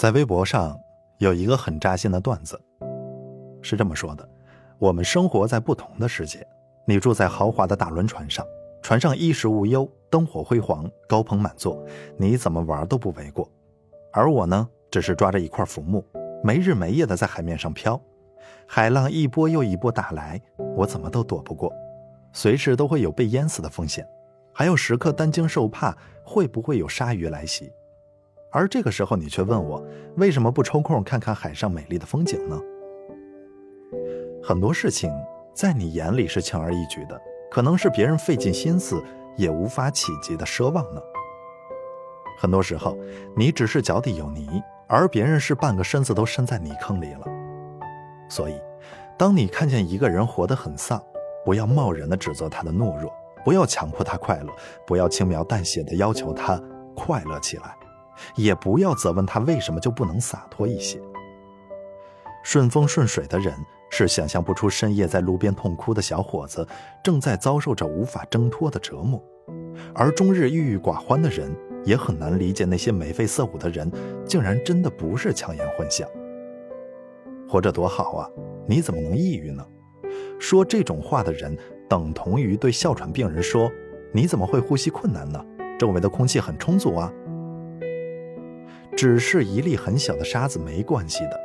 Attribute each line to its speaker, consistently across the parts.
Speaker 1: 在微博上有一个很扎心的段子，是这么说的：我们生活在不同的世界，你住在豪华的大轮船上，船上衣食无忧，灯火辉煌，高朋满座，你怎么玩都不为过；而我呢，只是抓着一块浮木，没日没夜的在海面上漂，海浪一波又一波打来，我怎么都躲不过，随时都会有被淹死的风险。还要时刻担惊受怕，会不会有鲨鱼来袭？而这个时候，你却问我为什么不抽空看看海上美丽的风景呢？很多事情在你眼里是轻而易举的，可能是别人费尽心思也无法企及的奢望呢。很多时候，你只是脚底有泥，而别人是半个身子都伸在泥坑里了。所以，当你看见一个人活得很丧，不要贸然的指责他的懦弱。不要强迫他快乐，不要轻描淡写的要求他快乐起来，也不要责问他为什么就不能洒脱一些。顺风顺水的人是想象不出深夜在路边痛哭的小伙子正在遭受着无法挣脱的折磨，而终日郁郁寡欢的人也很难理解那些眉飞色舞的人竟然真的不是强颜欢笑。活着多好啊，你怎么能抑郁呢？说这种话的人。等同于对哮喘病人说：“你怎么会呼吸困难呢？周围的空气很充足啊。”只是一粒很小的沙子没关系的。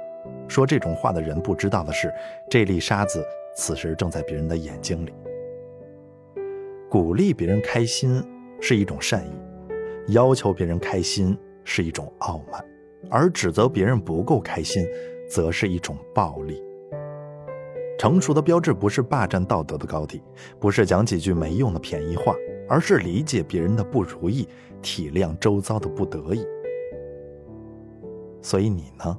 Speaker 1: 说这种话的人不知道的是，这粒沙子此时正在别人的眼睛里。鼓励别人开心是一种善意，要求别人开心是一种傲慢，而指责别人不够开心，则是一种暴力。成熟的标志不是霸占道德的高地，不是讲几句没用的便宜话，而是理解别人的不如意，体谅周遭的不得已。所以你呢？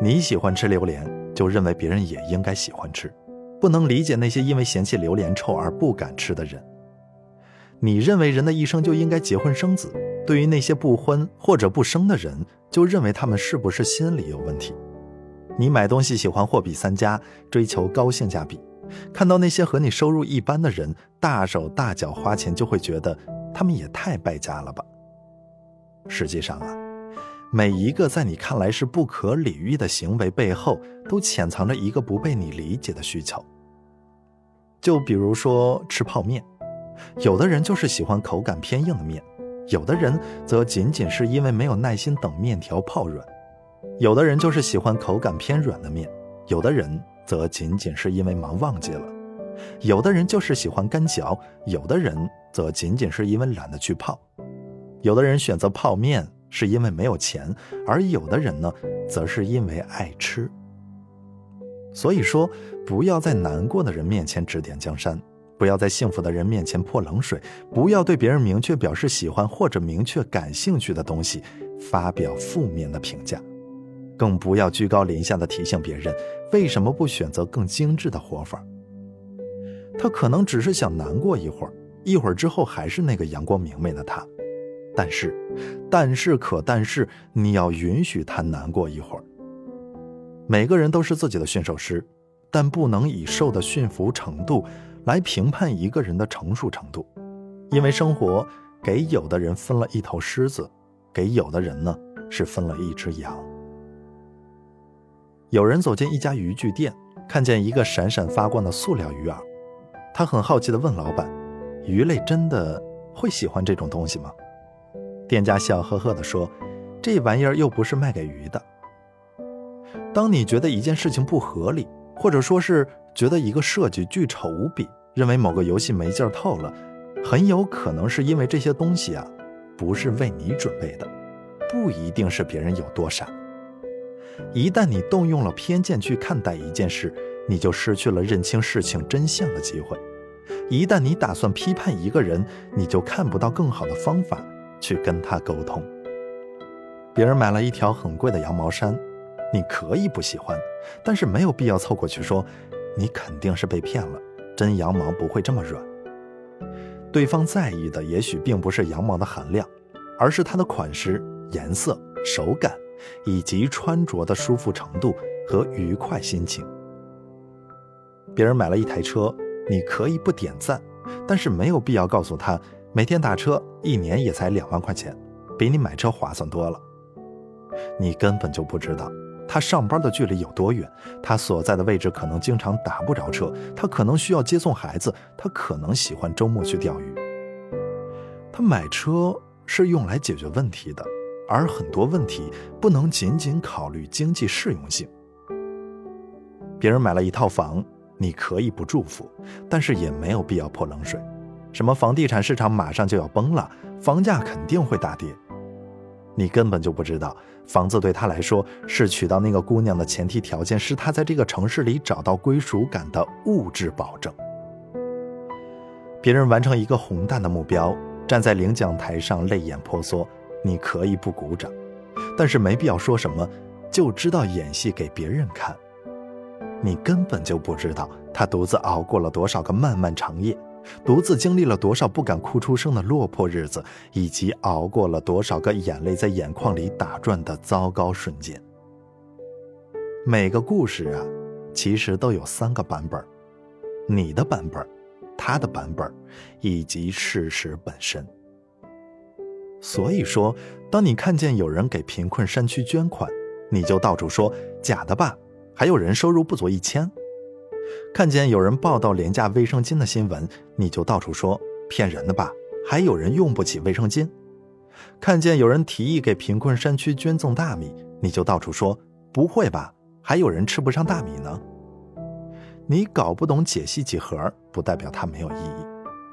Speaker 1: 你喜欢吃榴莲，就认为别人也应该喜欢吃，不能理解那些因为嫌弃榴莲臭而不敢吃的人。你认为人的一生就应该结婚生子，对于那些不婚或者不生的人，就认为他们是不是心理有问题？你买东西喜欢货比三家，追求高性价比，看到那些和你收入一般的人大手大脚花钱，就会觉得他们也太败家了吧。实际上啊，每一个在你看来是不可理喻的行为背后，都潜藏着一个不被你理解的需求。就比如说吃泡面，有的人就是喜欢口感偏硬的面，有的人则仅仅是因为没有耐心等面条泡软。有的人就是喜欢口感偏软的面，有的人则仅仅是因为忙忘记了；有的人就是喜欢干嚼，有的人则仅仅是因为懒得去泡；有的人选择泡面是因为没有钱，而有的人呢，则是因为爱吃。所以说，不要在难过的人面前指点江山，不要在幸福的人面前泼冷水，不要对别人明确表示喜欢或者明确感兴趣的东西发表负面的评价。更不要居高临下的提醒别人为什么不选择更精致的活法。他可能只是想难过一会儿，一会儿之后还是那个阳光明媚的他。但是，但是可但是，你要允许他难过一会儿。每个人都是自己的驯兽师，但不能以兽的驯服程度来评判一个人的成熟程度，因为生活给有的人分了一头狮子，给有的人呢是分了一只羊。有人走进一家渔具店，看见一个闪闪发光的塑料鱼饵，他很好奇地问老板：“鱼类真的会喜欢这种东西吗？”店家笑呵呵地说：“这玩意儿又不是卖给鱼的。”当你觉得一件事情不合理，或者说是觉得一个设计巨丑无比，认为某个游戏没劲透了，很有可能是因为这些东西啊，不是为你准备的，不一定是别人有多傻。一旦你动用了偏见去看待一件事，你就失去了认清事情真相的机会；一旦你打算批判一个人，你就看不到更好的方法去跟他沟通。别人买了一条很贵的羊毛衫，你可以不喜欢，但是没有必要凑过去说：“你肯定是被骗了，真羊毛不会这么软。”对方在意的也许并不是羊毛的含量，而是它的款式、颜色、手感。以及穿着的舒服程度和愉快心情。别人买了一台车，你可以不点赞，但是没有必要告诉他，每天打车一年也才两万块钱，比你买车划算多了。你根本就不知道他上班的距离有多远，他所在的位置可能经常打不着车，他可能需要接送孩子，他可能喜欢周末去钓鱼。他买车是用来解决问题的，而很多问题不能仅仅考虑经济适用性。别人买了一套房，你可以不祝福，但是也没有必要泼冷水。什么房地产市场马上就要崩了，房价肯定会大跌。你根本就不知道，房子对他来说是娶到那个姑娘的前提条件，是他在这个城市里找到归属感的物质保证。别人完成一个宏大的目标，站在领奖台上泪眼婆娑，你可以不鼓掌，但是没必要说什么，就知道演戏给别人看。你根本就不知道他独自熬过了多少个漫漫长夜。独自经历了多少不敢哭出声的落魄日子，以及熬过了多少个眼泪在眼眶里打转的糟糕瞬间。每个故事啊，其实都有三个版本：你的版本、他的版本，以及事实本身。所以说，当你看见有人给贫困山区捐款，你就到处说假的吧；还有人收入不足一千。看见有人报道廉价卫生巾的新闻，你就到处说骗人的吧。还有人用不起卫生巾。看见有人提议给贫困山区捐赠大米，你就到处说不会吧。还有人吃不上大米呢。你搞不懂解析几何，不代表它没有意义。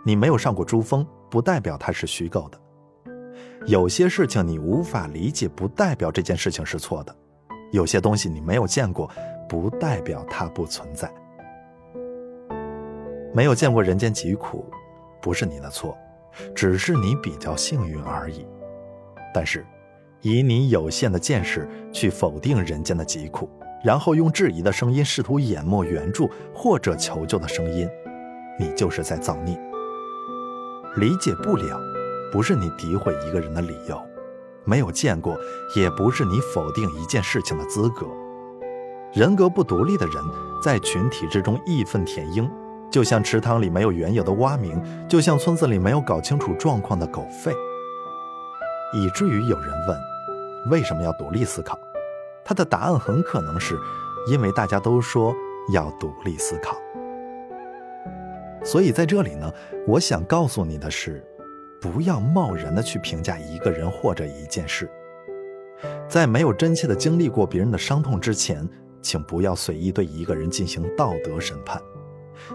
Speaker 1: 你没有上过珠峰，不代表它是虚构的。有些事情你无法理解，不代表这件事情是错的。有些东西你没有见过，不代表它不存在。没有见过人间疾苦，不是你的错，只是你比较幸运而已。但是，以你有限的见识去否定人间的疾苦，然后用质疑的声音试图淹没援助或者求救的声音，你就是在造孽。理解不了，不是你诋毁一个人的理由；没有见过，也不是你否定一件事情的资格。人格不独立的人，在群体之中义愤填膺。就像池塘里没有原有的蛙鸣，就像村子里没有搞清楚状况的狗吠，以至于有人问：为什么要独立思考？他的答案很可能是，因为大家都说要独立思考。所以在这里呢，我想告诉你的是，不要贸然的去评价一个人或者一件事，在没有真切的经历过别人的伤痛之前，请不要随意对一个人进行道德审判。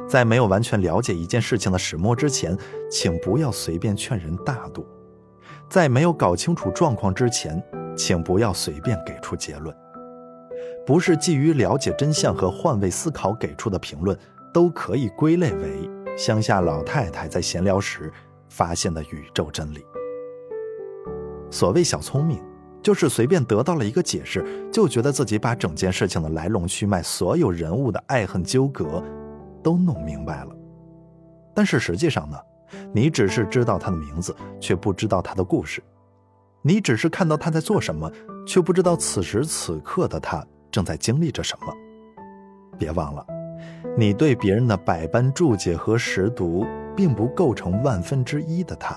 Speaker 1: 在没有完全了解一件事情的始末之前，请不要随便劝人大度；在没有搞清楚状况之前，请不要随便给出结论。不是基于了解真相和换位思考给出的评论，都可以归类为乡下老太太在闲聊时发现的宇宙真理。所谓小聪明，就是随便得到了一个解释，就觉得自己把整件事情的来龙去脉、所有人物的爱恨纠葛。都弄明白了，但是实际上呢，你只是知道他的名字，却不知道他的故事；你只是看到他在做什么，却不知道此时此刻的他正在经历着什么。别忘了，你对别人的百般注解和识读，并不构成万分之一的他，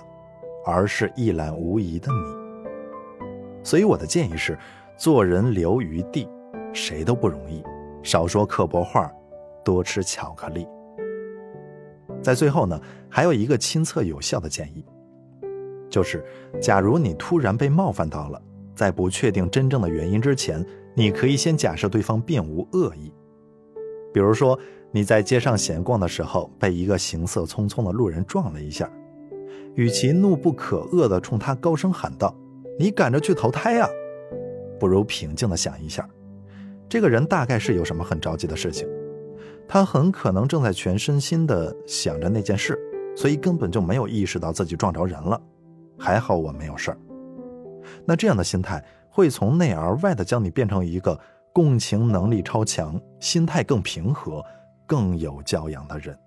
Speaker 1: 而是一览无遗的你。所以我的建议是，做人留余地，谁都不容易，少说刻薄话。多吃巧克力。在最后呢，还有一个亲测有效的建议，就是，假如你突然被冒犯到了，在不确定真正的原因之前，你可以先假设对方并无恶意。比如说，你在街上闲逛的时候，被一个行色匆匆的路人撞了一下，与其怒不可遏地冲他高声喊道：“你赶着去投胎呀！”不如平静地想一下，这个人大概是有什么很着急的事情。他很可能正在全身心的想着那件事，所以根本就没有意识到自己撞着人了。还好我没有事儿。那这样的心态会从内而外的将你变成一个共情能力超强、心态更平和、更有教养的人。